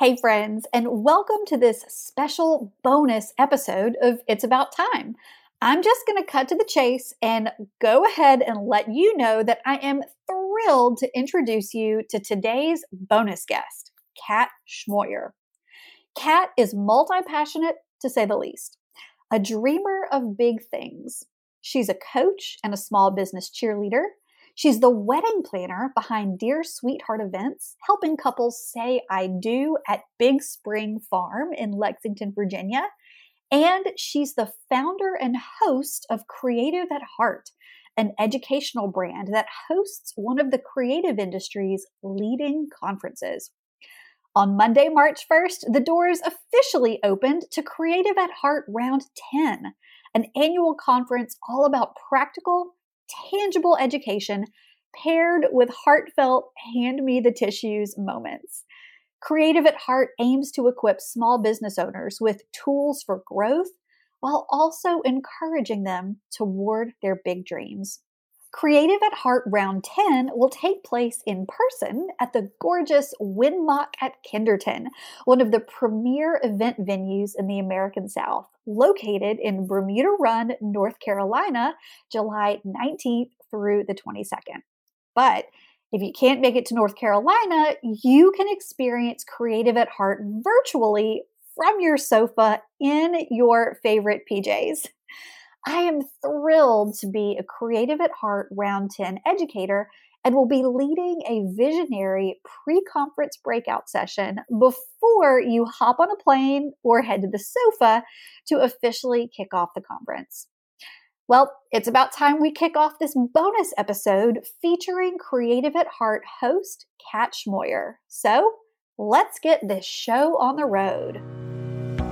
Hey, friends, and welcome to this special bonus episode of It's About Time. I'm just going to cut to the chase and go ahead and let you know that I am thrilled to introduce you to today's bonus guest, Kat Schmoyer. Kat is multi passionate, to say the least, a dreamer of big things. She's a coach and a small business cheerleader. She's the wedding planner behind Dear Sweetheart events, helping couples say I do at Big Spring Farm in Lexington, Virginia. And she's the founder and host of Creative at Heart, an educational brand that hosts one of the creative industry's leading conferences. On Monday, March 1st, the doors officially opened to Creative at Heart Round 10, an annual conference all about practical, tangible education paired with heartfelt hand me the tissues moments. Creative at Heart aims to equip small business owners with tools for growth while also encouraging them toward their big dreams. Creative at Heart Round 10 will take place in person at the gorgeous Winmock at Kinderton, one of the premier event venues in the American South, located in Bermuda Run, North Carolina, July 19th through the 22nd. But if you can't make it to North Carolina, you can experience Creative at Heart virtually from your sofa in your favorite PJs. I am thrilled to be a Creative at Heart Round 10 educator and will be leading a visionary pre conference breakout session before you hop on a plane or head to the sofa to officially kick off the conference. Well, it's about time we kick off this bonus episode featuring Creative at Heart host Kat Schmoyer. So let's get this show on the road.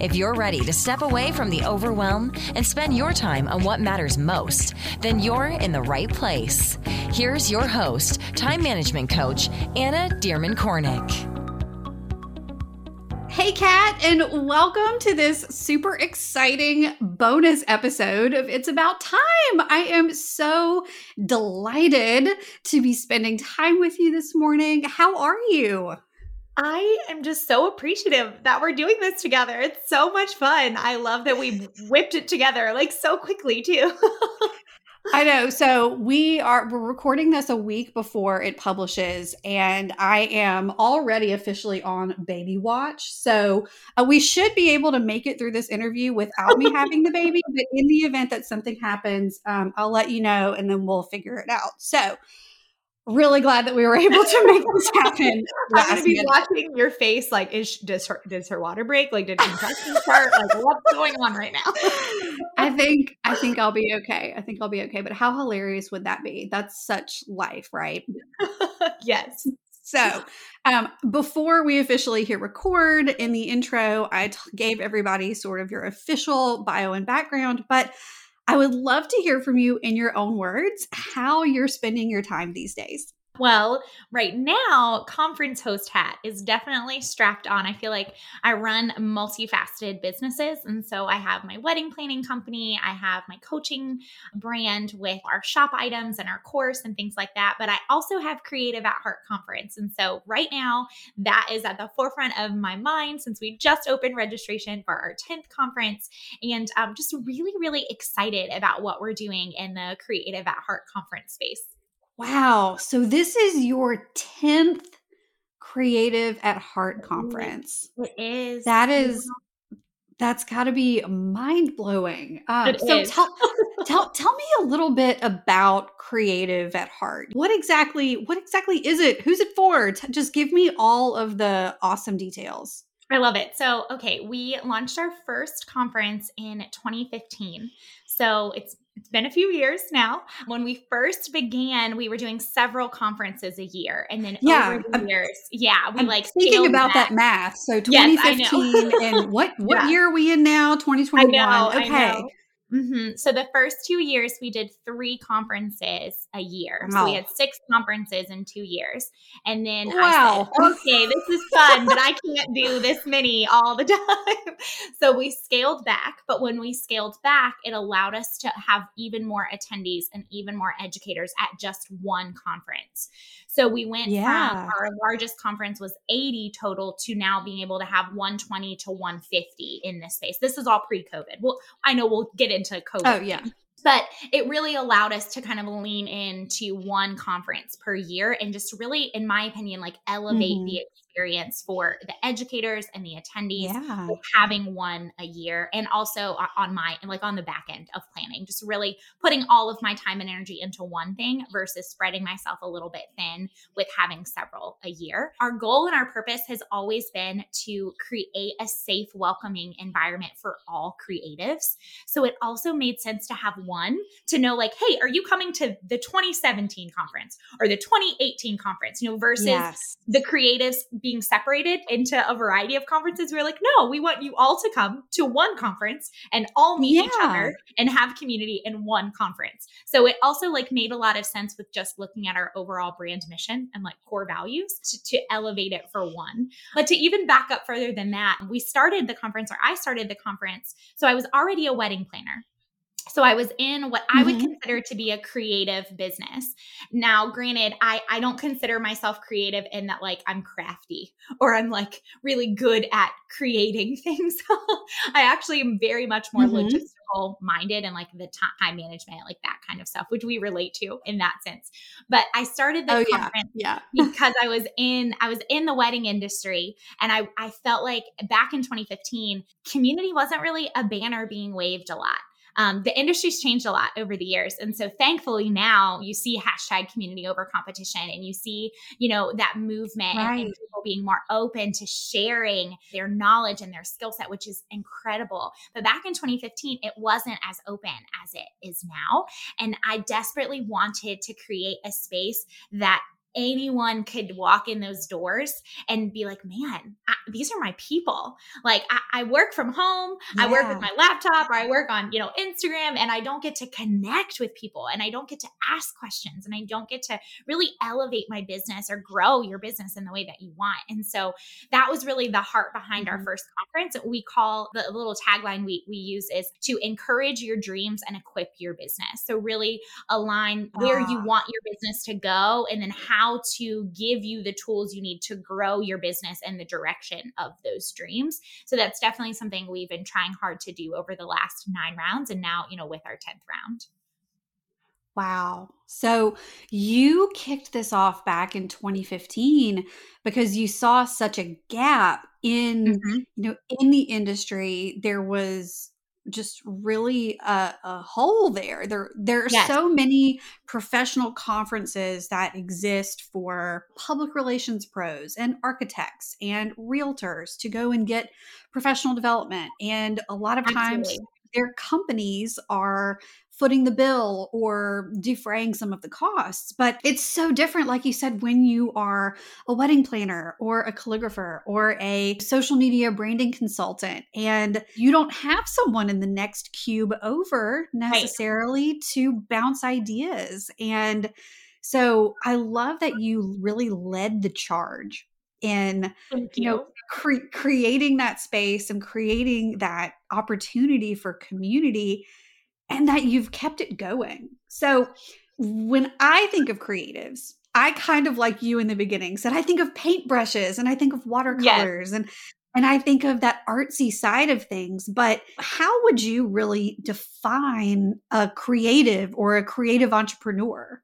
If you're ready to step away from the overwhelm and spend your time on what matters most, then you're in the right place. Here's your host, time management coach, Anna Dearmon Kornick. Hey, Kat, and welcome to this super exciting bonus episode of It's About Time. I am so delighted to be spending time with you this morning. How are you? I am just so appreciative that we're doing this together. It's so much fun. I love that we whipped it together like so quickly, too. I know. So we are we're recording this a week before it publishes, and I am already officially on baby watch. So uh, we should be able to make it through this interview without me having the baby. But in the event that something happens, um, I'll let you know, and then we'll figure it out. So really glad that we were able to make this happen. I'm to be minute. watching your face. Like, is does her does her water break? Like, did contractions start? Like, what's going on right now? I think I think I'll be okay. I think I'll be okay. But how hilarious would that be? That's such life, right? yes. So, um, before we officially hit record in the intro, I t- gave everybody sort of your official bio and background, but I would love to hear from you in your own words how you're spending your time these days. Well, right now, conference host hat is definitely strapped on. I feel like I run multifaceted businesses. And so I have my wedding planning company, I have my coaching brand with our shop items and our course and things like that. But I also have Creative at Heart Conference. And so right now, that is at the forefront of my mind since we just opened registration for our 10th conference. And I'm just really, really excited about what we're doing in the Creative at Heart Conference space. Wow. So this is your 10th Creative at Heart conference. It is. That is that's got to be mind blowing. Um, so is. tell tell tell me a little bit about Creative at Heart. What exactly what exactly is it? Who's it for? Just give me all of the awesome details. I love it. So, okay, we launched our first conference in 2015. So, it's it's been a few years now. When we first began, we were doing several conferences a year, and then yeah, over the I'm, years, yeah, we I'm like thinking about that math. So 2015, yes, and what what yeah. year are we in now? 2021. I know, okay. Mm-hmm. So the first two years, we did three conferences a year. Wow. So we had six conferences in two years. And then wow. I said, okay, this is fun, but I can't do this many all the time. so we scaled back. But when we scaled back, it allowed us to have even more attendees and even more educators at just one conference. So we went yeah. from our largest conference was 80 total to now being able to have 120 to 150 in this space. This is all pre-COVID. Well, I know we'll get into COVID. Oh yeah but it really allowed us to kind of lean into one conference per year and just really in my opinion like elevate mm-hmm. the experience for the educators and the attendees yeah. having one a year and also on my and like on the back end of planning just really putting all of my time and energy into one thing versus spreading myself a little bit thin with having several a year our goal and our purpose has always been to create a safe welcoming environment for all creatives so it also made sense to have one to know like hey are you coming to the 2017 conference or the 2018 conference you know versus yes. the creatives being separated into a variety of conferences. We are like, no, we want you all to come to one conference and all meet yeah. each other and have community in one conference. So it also like made a lot of sense with just looking at our overall brand mission and like core values to, to elevate it for one. But to even back up further than that, we started the conference or I started the conference. So I was already a wedding planner so i was in what i would mm-hmm. consider to be a creative business now granted i i don't consider myself creative in that like i'm crafty or i'm like really good at creating things i actually am very much more mm-hmm. logistical minded and like the time management like that kind of stuff which we relate to in that sense but i started the oh, conference yeah, yeah. because i was in i was in the wedding industry and i i felt like back in 2015 community wasn't really a banner being waved a lot um, the industry's changed a lot over the years. And so thankfully now you see hashtag community over competition and you see, you know, that movement right. and, and people being more open to sharing their knowledge and their skill set, which is incredible. But back in 2015, it wasn't as open as it is now. And I desperately wanted to create a space that anyone could walk in those doors and be like, man, I, these are my people. Like I, I work from home, yeah. I work with my laptop, or I work on, you know, Instagram, and I don't get to connect with people and I don't get to ask questions and I don't get to really elevate my business or grow your business in the way that you want. And so that was really the heart behind mm-hmm. our first conference. We call the little tagline we, we use is to encourage your dreams and equip your business. So really align where you ah. want your business to go and then how how to give you the tools you need to grow your business in the direction of those dreams. So that's definitely something we've been trying hard to do over the last nine rounds and now, you know, with our 10th round. Wow. So you kicked this off back in 2015 because you saw such a gap in mm-hmm. you know in the industry there was just really a, a hole there. There there are yes. so many professional conferences that exist for public relations pros and architects and realtors to go and get professional development. And a lot of times Absolutely. their companies are footing the bill or defraying some of the costs. But it's so different, like you said, when you are a wedding planner or a calligrapher or a social media branding consultant, and you don't have someone in the next cube over necessarily right. to bounce ideas. And so I love that you really led the charge in you. you know cre- creating that space and creating that opportunity for community and that you've kept it going. So when I think of creatives, I kind of like you in the beginning said I think of paintbrushes and I think of watercolors yes. and and I think of that artsy side of things, but how would you really define a creative or a creative entrepreneur?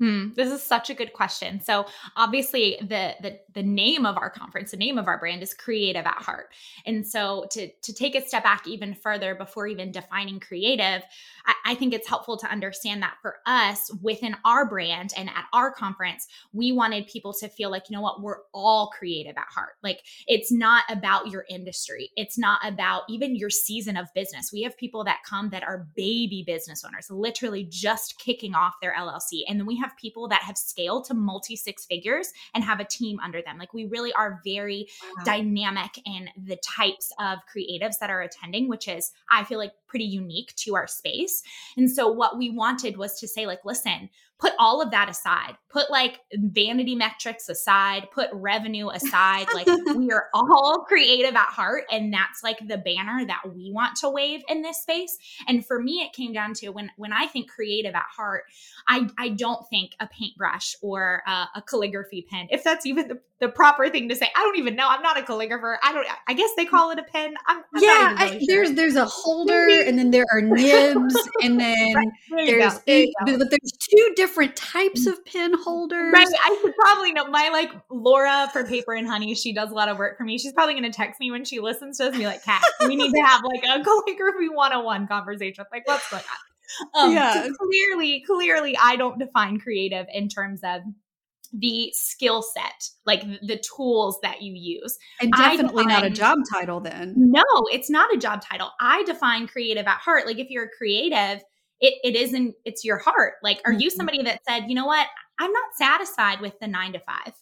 Hmm, this is such a good question. So obviously the, the the name of our conference, the name of our brand is Creative at Heart. And so to to take a step back even further before even defining creative, I, I think it's helpful to understand that for us within our brand and at our conference, we wanted people to feel like, you know what, we're all creative at heart. Like it's not about your industry. It's not about even your season of business. We have people that come that are baby business owners, literally just kicking off their LLC. And then we have have people that have scaled to multi six figures and have a team under them. Like we really are very wow. dynamic in the types of creatives that are attending, which is, I feel like, pretty unique to our space. And so what we wanted was to say, like, listen, put all of that aside. Put like vanity metrics aside. Put revenue aside. Like we are all creative at heart and that's like the banner that we want to wave in this space. And for me it came down to when when i think creative at heart i i don't think a paintbrush or uh, a calligraphy pen if that's even the, the proper thing to say. I don't even know. I'm not a calligrapher. I don't i guess they call it a pen. I'm, I'm yeah really I, sure. there's there's a holder and then there are nibs and then right. there there's there but there's two different different types of pin holders. Right. I should probably know my like Laura for Paper and Honey. She does a lot of work for me. She's probably going to text me when she listens to us and be like, Kat, we need to have like a calligraphy 101 conversation. Like, what's going on? Um, yeah. So clearly, clearly, I don't define creative in terms of the skill set, like the tools that you use. And definitely define, not a job title then. No, it's not a job title. I define creative at heart. Like if you're a creative, it, it isn't it's your heart. Like are you mm-hmm. somebody that said you know what? I'm not satisfied with the nine to five.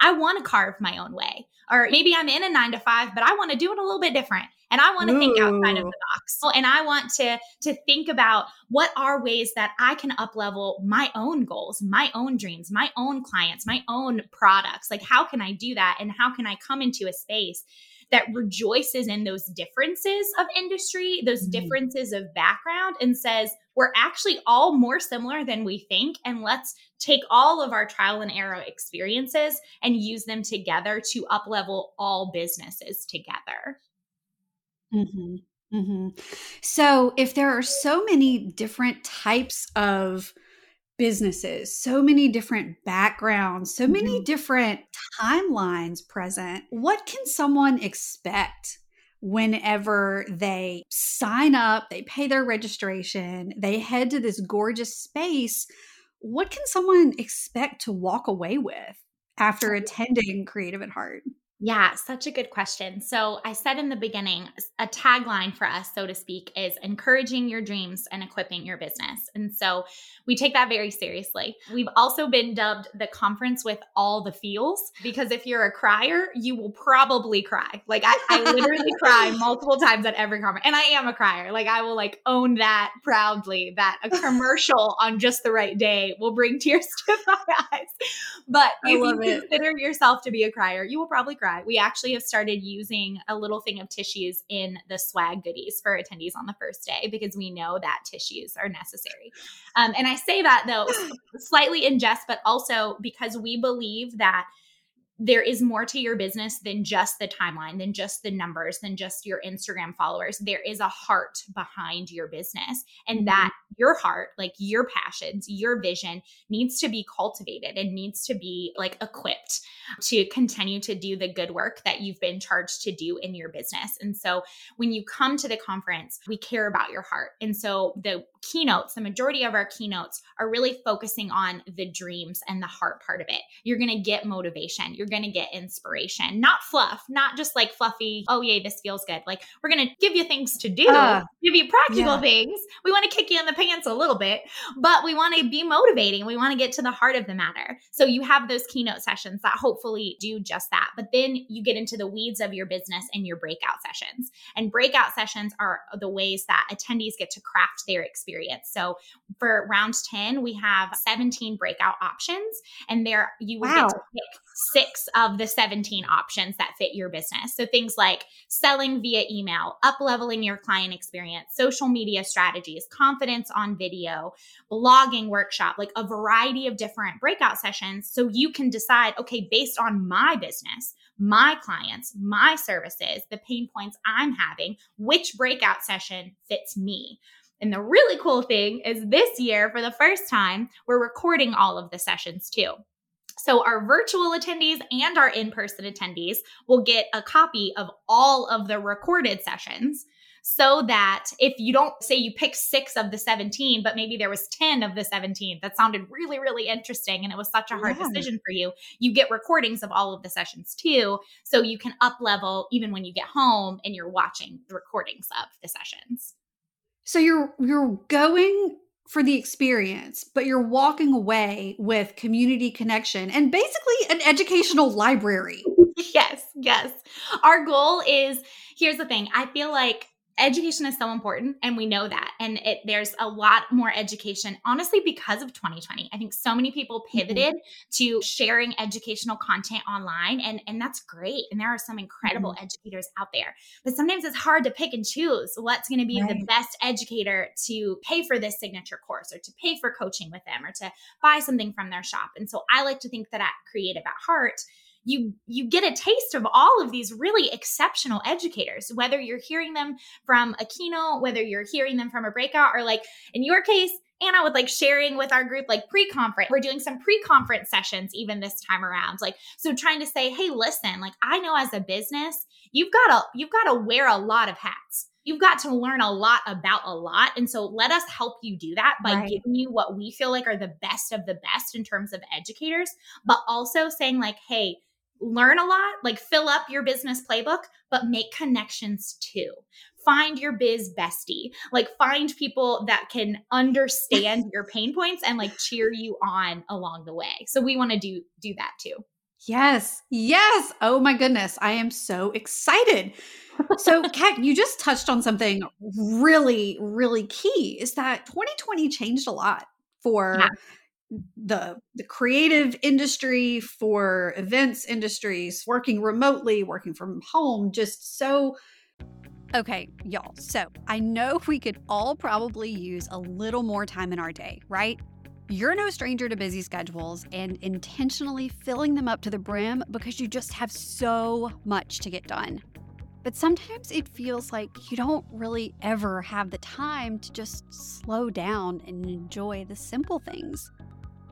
I want to carve my own way. Or maybe i'm in a nine to five but i want to do it a little bit different and i want to think outside of the box and i want to to think about what are ways that i can up level my own goals my own dreams my own clients my own products like how can i do that and how can i come into a space that rejoices in those differences of industry, those mm-hmm. differences of background, and says, we're actually all more similar than we think. And let's take all of our trial and error experiences and use them together to uplevel all businesses together. Mm-hmm. Mm-hmm. So, if there are so many different types of businesses, so many different backgrounds, so many mm-hmm. different timelines present. What can someone expect whenever they sign up, they pay their registration, they head to this gorgeous space? What can someone expect to walk away with after attending Creative at Heart? Yeah, such a good question. So, I said in the beginning, a tagline for us, so to speak, is encouraging your dreams and equipping your business. And so, we take that very seriously. We've also been dubbed the conference with all the feels because if you're a crier, you will probably cry. Like, I, I literally cry multiple times at every conference, and I am a crier. Like, I will like own that proudly that a commercial on just the right day will bring tears to my eyes. But if you it. consider yourself to be a crier, you will probably cry cry. We actually have started using a little thing of tissues in the swag goodies for attendees on the first day because we know that tissues are necessary. Um, and I say that though slightly in jest, but also because we believe that there is more to your business than just the timeline, than just the numbers, than just your Instagram followers. There is a heart behind your business, and mm-hmm. that your heart, like your passions, your vision, needs to be cultivated and needs to be like equipped to continue to do the good work that you've been charged to do in your business. And so when you come to the conference, we care about your heart. And so the keynotes, the majority of our keynotes are really focusing on the dreams and the heart part of it. You're going to get motivation, you're going to get inspiration, not fluff, not just like fluffy, oh, yay, this feels good. Like we're going to give you things to do, uh, give you practical yeah. things. We want to kick you in the pants a little bit, but we want to be motivating. We want to get to the heart of the matter. So you have those keynote sessions that hopefully do just that. But then you get into the weeds of your business and your breakout sessions. And breakout sessions are the ways that attendees get to craft their experience experience. So for round 10, we have 17 breakout options, and there you will wow. get to pick six of the 17 options that fit your business. So things like selling via email, up leveling your client experience, social media strategies, confidence on video, blogging workshop, like a variety of different breakout sessions. So you can decide, okay, based on my business, my clients, my services, the pain points I'm having, which breakout session fits me. And the really cool thing is this year, for the first time, we're recording all of the sessions too. So, our virtual attendees and our in person attendees will get a copy of all of the recorded sessions so that if you don't say you pick six of the 17, but maybe there was 10 of the 17 that sounded really, really interesting and it was such a hard yeah. decision for you, you get recordings of all of the sessions too. So you can up level even when you get home and you're watching the recordings of the sessions. So you're you're going for the experience, but you're walking away with community connection and basically an educational library. yes, yes. Our goal is here's the thing I feel like education is so important and we know that and it, there's a lot more education honestly because of 2020 i think so many people mm-hmm. pivoted mm-hmm. to sharing educational content online and and that's great and there are some incredible mm-hmm. educators out there but sometimes it's hard to pick and choose what's going to be right. the best educator to pay for this signature course or to pay for coaching with them or to buy something from their shop and so i like to think that at creative at heart you you get a taste of all of these really exceptional educators whether you're hearing them from a keynote whether you're hearing them from a breakout or like in your case Anna with like sharing with our group like pre-conference. We're doing some pre-conference sessions even this time around. Like so trying to say, "Hey, listen, like I know as a business, you've got to you've got to wear a lot of hats you've got to learn a lot about a lot. And so let us help you do that by right. giving you what we feel like are the best of the best in terms of educators, but also saying, like, hey, learn a lot, like fill up your business playbook, but make connections too. Find your biz bestie. Like find people that can understand your pain points and like cheer you on along the way. So we want to do do that too. Yes. Yes. Oh my goodness. I am so excited. So, Kat, you just touched on something really, really key is that 2020 changed a lot for yeah the the creative industry for events industries working remotely working from home just so okay y'all so i know we could all probably use a little more time in our day right? You're no stranger to busy schedules and intentionally filling them up to the brim because you just have so much to get done. But sometimes it feels like you don't really ever have the time to just slow down and enjoy the simple things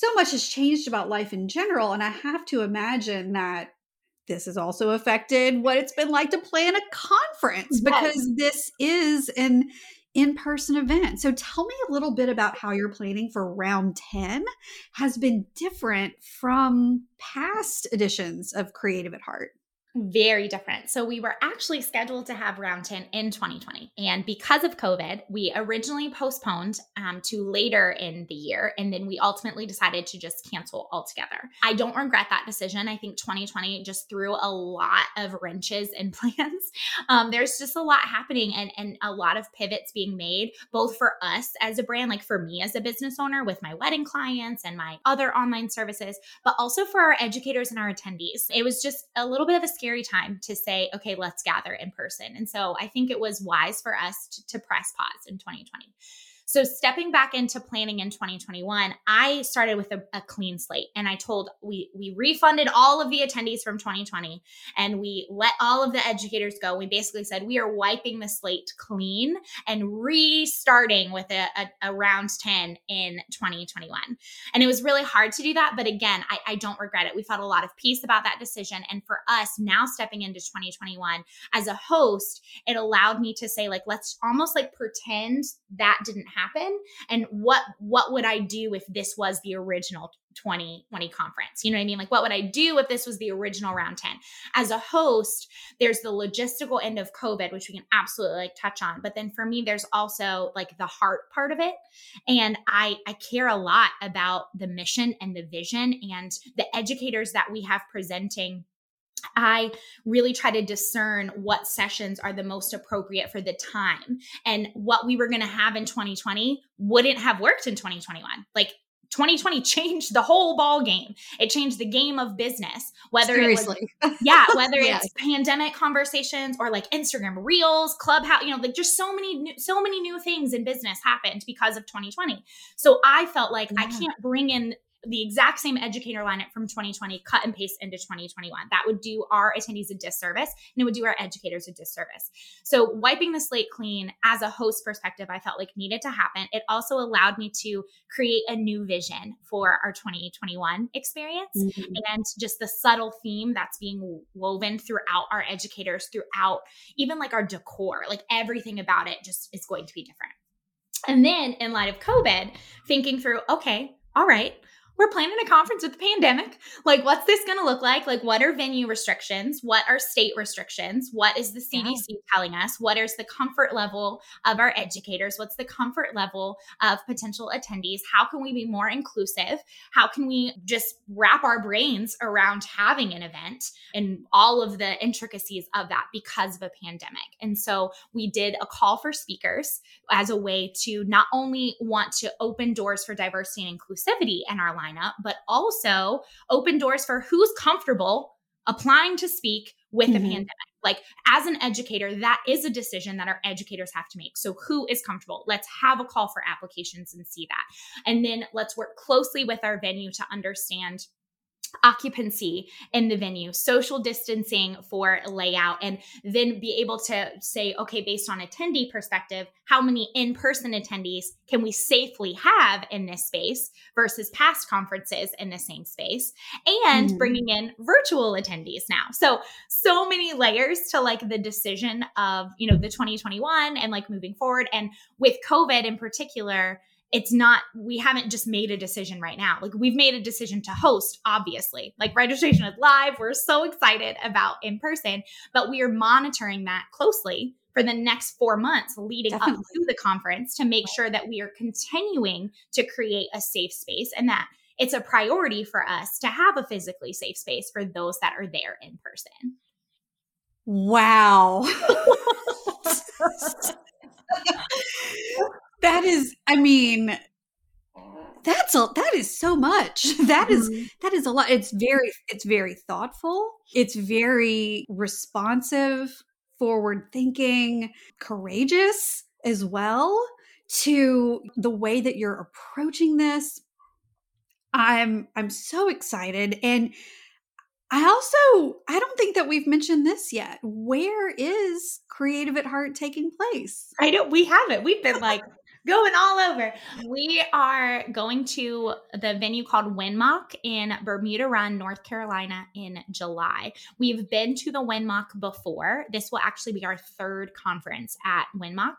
So much has changed about life in general. And I have to imagine that this has also affected what it's been like to plan a conference because yes. this is an in person event. So tell me a little bit about how your planning for round 10 has been different from past editions of Creative at Heart very different. So we were actually scheduled to have round 10 in 2020. And because of COVID, we originally postponed um, to later in the year. And then we ultimately decided to just cancel altogether. I don't regret that decision. I think 2020 just threw a lot of wrenches in plans. Um, there's just a lot happening and, and a lot of pivots being made, both for us as a brand, like for me as a business owner with my wedding clients and my other online services, but also for our educators and our attendees. It was just a little bit of a scary time to say, okay, let's gather in person. And so I think it was wise for us to, to press pause in 2020. So, stepping back into planning in 2021, I started with a, a, clean slate and I told we we refunded all of the attendees from 2020 and we let all of the educators go. We basically said we are wiping the slate clean and restarting with a, a, a round 10 in 2021. And it was really hard to do that. But again, I, I don't regret it. We felt a lot of peace about that decision. And for us now stepping into 2021 as a host, it allowed me to say, like, let's almost like pretend that didn't happen. And what what would I do if this was the original 2020 conference. You know what I mean? Like, what would I do if this was the original round 10? As a host, there's the logistical end of COVID, which we can absolutely like touch on. But then for me, there's also like the heart part of it. And I, I care a lot about the mission and the vision and the educators that we have presenting I really try to discern what sessions are the most appropriate for the time. And what we were going to have in 2020 wouldn't have worked in 2021. Like 2020 changed the whole ball game. It changed the game of business. Whether Seriously. it was, yeah, whether yes. it's pandemic conversations or like Instagram Reels, Clubhouse, you know, like just so many, new, so many new things in business happened because of 2020. So I felt like yeah. I can't bring in the exact same educator lineup from 2020 cut and paste into 2021. That would do our attendees a disservice and it would do our educators a disservice. So, wiping the slate clean as a host perspective, I felt like needed to happen. It also allowed me to create a new vision for our 2021 experience mm-hmm. and just the subtle theme that's being woven throughout our educators, throughout even like our decor, like everything about it just is going to be different. And then in light of COVID, thinking through, okay, all right, we're planning a conference with the pandemic. Like, what's this going to look like? Like, what are venue restrictions? What are state restrictions? What is the CDC yeah. telling us? What is the comfort level of our educators? What's the comfort level of potential attendees? How can we be more inclusive? How can we just wrap our brains around having an event and all of the intricacies of that because of a pandemic? And so we did a call for speakers as a way to not only want to open doors for diversity and inclusivity in our line lineup, but also open doors for who's comfortable applying to speak with mm-hmm. a pandemic. Like, as an educator, that is a decision that our educators have to make. So, who is comfortable? Let's have a call for applications and see that. And then let's work closely with our venue to understand occupancy in the venue, social distancing for layout, and then be able to say, okay, based on attendee perspective, how many in person attendees can we safely have in this space versus past conferences in the same space, and mm-hmm. bringing in virtual attendees now. So, so many layers to like the decision of, you know, the 2021 and like moving forward. And with COVID in particular, it's not we haven't just made a decision right now. Like we've made a decision to host obviously. Like registration is live. We're so excited about in person but we are monitoring that closely for the next four months leading Definitely. up to the conference to make sure that we are continuing to create a safe space and that it's a priority for us to have a physically safe space for those that are there in person. Wow that is, I mean, that's a that is so much. That mm-hmm. is that is a lot. It's very it's very thoughtful. It's very responsive forward thinking courageous as well to the way that you're approaching this. I'm i'm so excited. And i also i don't think that we've mentioned this yet. Where is creative at heart taking place? I don't we haven't. We've been like going all over. We are going to the venue called Winmock in Bermuda Run, North Carolina in July. We've been to the Winmock before. This will actually be our third conference at Winmock.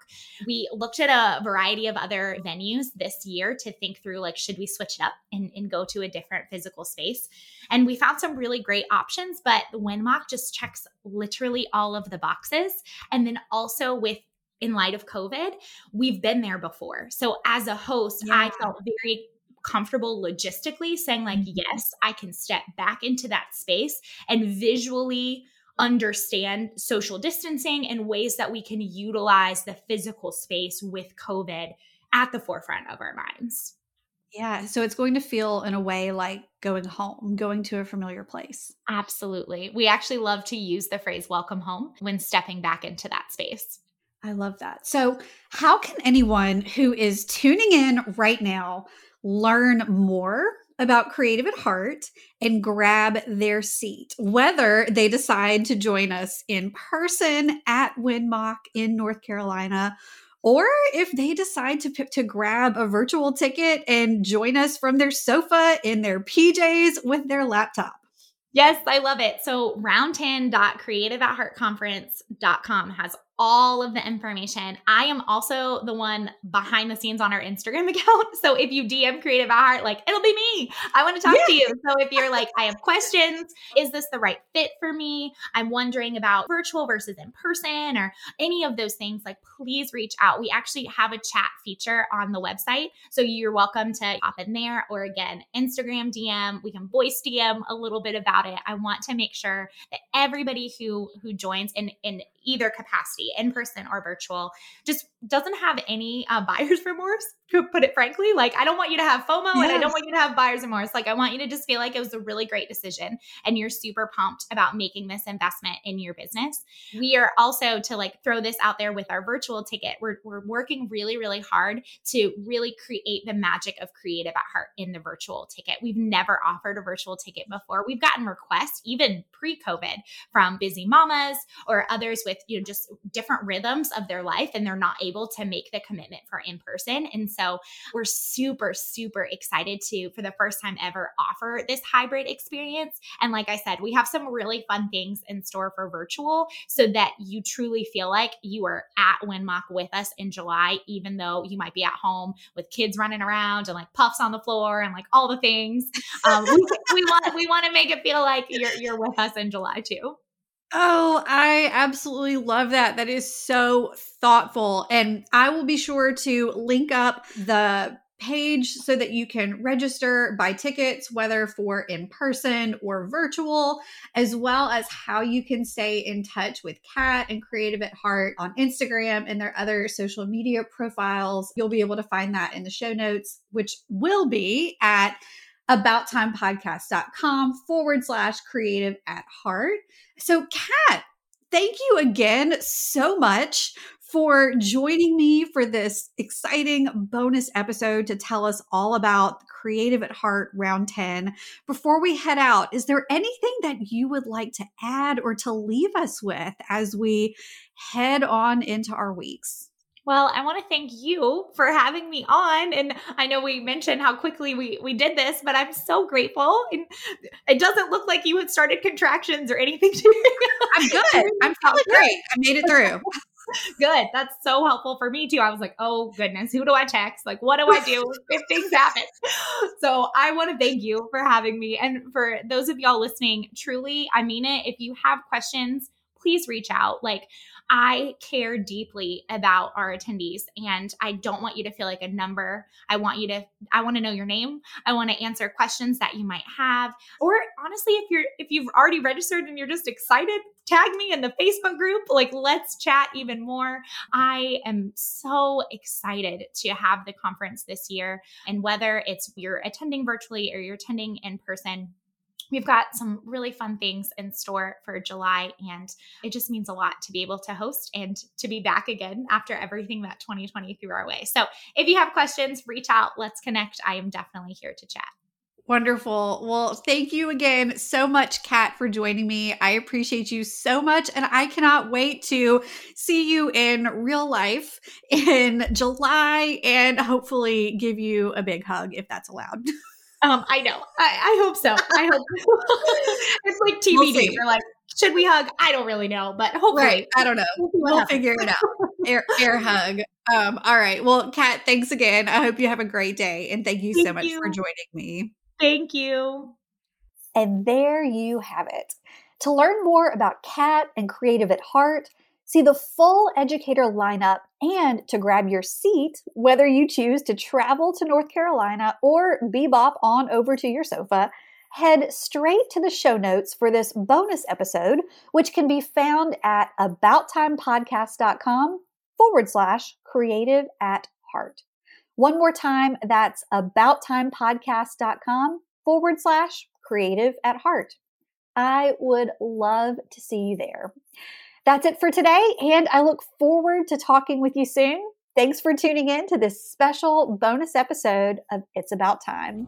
We looked at a variety of other venues this year to think through like, should we switch it up and, and go to a different physical space? And we found some really great options, but the Winmock just checks literally all of the boxes. And then also with in light of COVID, we've been there before. So as a host, yeah. I felt very comfortable logistically saying like mm-hmm. yes i can step back into that space and visually understand social distancing and ways that we can utilize the physical space with covid at the forefront of our minds yeah so it's going to feel in a way like going home going to a familiar place absolutely we actually love to use the phrase welcome home when stepping back into that space I love that. So, how can anyone who is tuning in right now learn more about Creative at Heart and grab their seat, whether they decide to join us in person at Winmock in North Carolina or if they decide to to grab a virtual ticket and join us from their sofa in their PJs with their laptop. Yes, I love it. So round10.creativeatheartconference.com has all of the information. I am also the one behind the scenes on our Instagram account. So if you DM Creative at Heart, like it'll be me. I want to talk yeah. to you. So if you're like, I have questions, is this the right fit for me? I'm wondering about virtual versus in person or any of those things, like please reach out. We actually have a chat feature on the website. So you're welcome to hop in there or again, Instagram DM. We can voice DM a little bit about it. I want to make sure that everybody who who joins in in either capacity, in person or virtual, just doesn't have any uh, buyer's remorse to put it frankly. Like, I don't want you to have FOMO yes. and I don't want you to have buyer's remorse. Like, I want you to just feel like it was a really great decision and you're super pumped about making this investment in your business. We are also to like throw this out there with our virtual ticket. We're, we're working really, really hard to really create the magic of creative at heart in the virtual ticket. We've never offered a virtual ticket before. We've gotten requests even pre COVID from busy mamas or others with, you know, just different rhythms of their life and they're not able to make the commitment for in person. And so we're super, super excited to, for the first time ever, offer this hybrid experience. And like I said, we have some really fun things in store for virtual so that you truly feel like you are at Winmock with us in July, even though you might be at home with kids running around and like puffs on the floor and like all the things. Um, we, we want we want to make it feel like you're you're with us in July too. Oh, I absolutely love that. That is so thoughtful. And I will be sure to link up the page so that you can register, buy tickets, whether for in person or virtual, as well as how you can stay in touch with Kat and Creative at Heart on Instagram and their other social media profiles. You'll be able to find that in the show notes, which will be at abouttimepodcast.com forward slash creative at heart. So, Kat, thank you again so much for joining me for this exciting bonus episode to tell us all about Creative at Heart Round 10. Before we head out, is there anything that you would like to add or to leave us with as we head on into our weeks? Well, I want to thank you for having me on. And I know we mentioned how quickly we, we did this, but I'm so grateful. And it doesn't look like you had started contractions or anything. I'm good. I'm feeling great. I made it through. good. That's so helpful for me too. I was like, oh goodness, who do I text? Like, what do I do if things happen? So I want to thank you for having me. And for those of y'all listening, truly, I mean it. If you have questions, please reach out. Like, I care deeply about our attendees and I don't want you to feel like a number. I want you to I want to know your name. I want to answer questions that you might have. Or honestly, if you're if you've already registered and you're just excited, tag me in the Facebook group. Like let's chat even more. I am so excited to have the conference this year and whether it's you're attending virtually or you're attending in person, we've got some really fun things in store for July. And it just means a lot to be able to host and to be back again after everything that 2020 threw our way. So if you have questions, reach out. Let's connect. I am definitely here to chat. Wonderful. Well, thank you again so much, Kat, for joining me. I appreciate you so much. And I cannot wait to see you in real life in July and hopefully give you a big hug if that's allowed. Um, I know. I, I hope so. I hope it's like TBD. We'll You're like, should we hug? I don't really know, but hopefully. Right. I don't know. We'll, we'll figure it out. Air, air hug. Um, all right. Well, Kat, thanks again. I hope you have a great day. And thank you thank so much you. for joining me. Thank you. And there you have it. To learn more about Kat and Creative at Heart, see the full educator lineup, and to grab your seat, whether you choose to travel to North Carolina or bebop on over to your sofa, head straight to the show notes for this bonus episode, which can be found at abouttimepodcast.com forward slash creative at heart. One more time, that's abouttimepodcast.com forward slash creative at heart. I would love to see you there. That's it for today, and I look forward to talking with you soon. Thanks for tuning in to this special bonus episode of It's About Time.